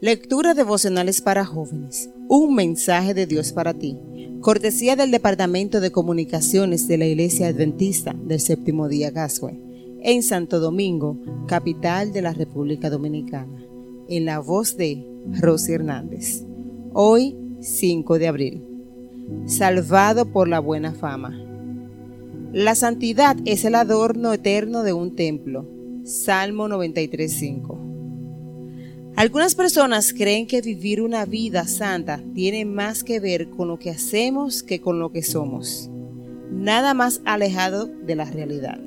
Lectura devocionales para jóvenes. Un mensaje de Dios para ti. Cortesía del Departamento de Comunicaciones de la Iglesia Adventista del Séptimo Día Gasway, en Santo Domingo, capital de la República Dominicana. En la voz de Rosy Hernández. Hoy, 5 de abril. Salvado por la buena fama. La santidad es el adorno eterno de un templo. Salmo 93.5. Algunas personas creen que vivir una vida santa tiene más que ver con lo que hacemos que con lo que somos. Nada más alejado de la realidad.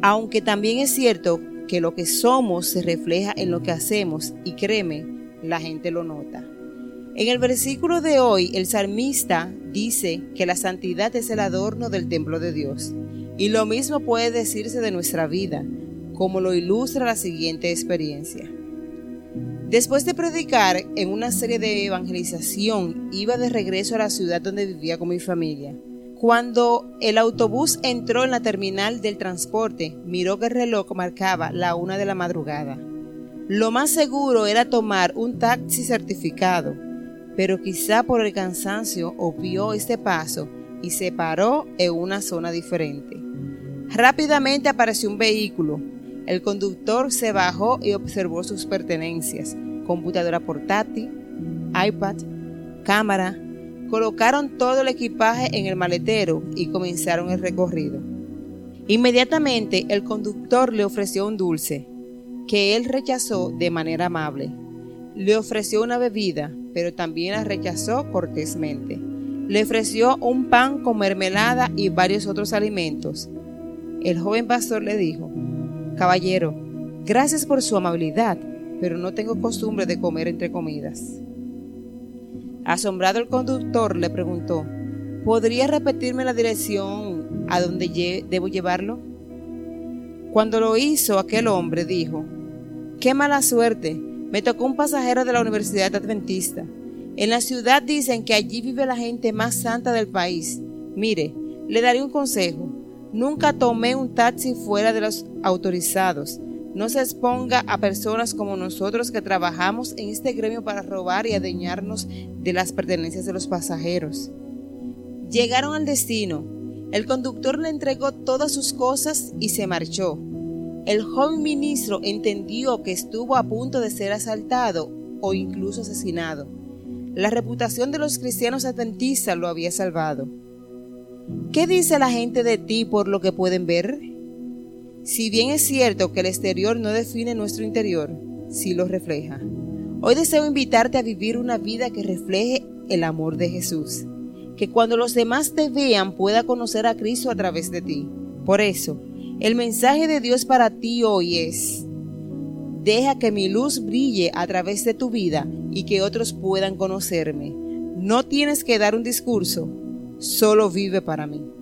Aunque también es cierto que lo que somos se refleja en lo que hacemos y créeme, la gente lo nota. En el versículo de hoy, el salmista dice que la santidad es el adorno del templo de Dios. Y lo mismo puede decirse de nuestra vida, como lo ilustra la siguiente experiencia. Después de predicar en una serie de evangelización, iba de regreso a la ciudad donde vivía con mi familia. Cuando el autobús entró en la terminal del transporte, miró que el reloj marcaba la una de la madrugada. Lo más seguro era tomar un taxi certificado, pero quizá por el cansancio obvió este paso y se paró en una zona diferente. Rápidamente apareció un vehículo, el conductor se bajó y observó sus pertenencias, computadora portátil, iPad, cámara. Colocaron todo el equipaje en el maletero y comenzaron el recorrido. Inmediatamente el conductor le ofreció un dulce, que él rechazó de manera amable. Le ofreció una bebida, pero también la rechazó cortésmente. Le ofreció un pan con mermelada y varios otros alimentos. El joven pastor le dijo, Caballero, gracias por su amabilidad, pero no tengo costumbre de comer entre comidas. Asombrado el conductor le preguntó, ¿podría repetirme la dirección a donde debo llevarlo? Cuando lo hizo, aquel hombre dijo, qué mala suerte, me tocó un pasajero de la Universidad Adventista. En la ciudad dicen que allí vive la gente más santa del país. Mire, le daré un consejo. Nunca tomé un taxi fuera de los autorizados. No se exponga a personas como nosotros que trabajamos en este gremio para robar y adueñarnos de las pertenencias de los pasajeros. Llegaron al destino. El conductor le entregó todas sus cosas y se marchó. El joven ministro entendió que estuvo a punto de ser asaltado o incluso asesinado. La reputación de los cristianos adventistas lo había salvado. ¿Qué dice la gente de ti por lo que pueden ver? Si bien es cierto que el exterior no define nuestro interior, sí lo refleja. Hoy deseo invitarte a vivir una vida que refleje el amor de Jesús, que cuando los demás te vean pueda conocer a Cristo a través de ti. Por eso, el mensaje de Dios para ti hoy es, deja que mi luz brille a través de tu vida y que otros puedan conocerme. No tienes que dar un discurso, solo vive para mí.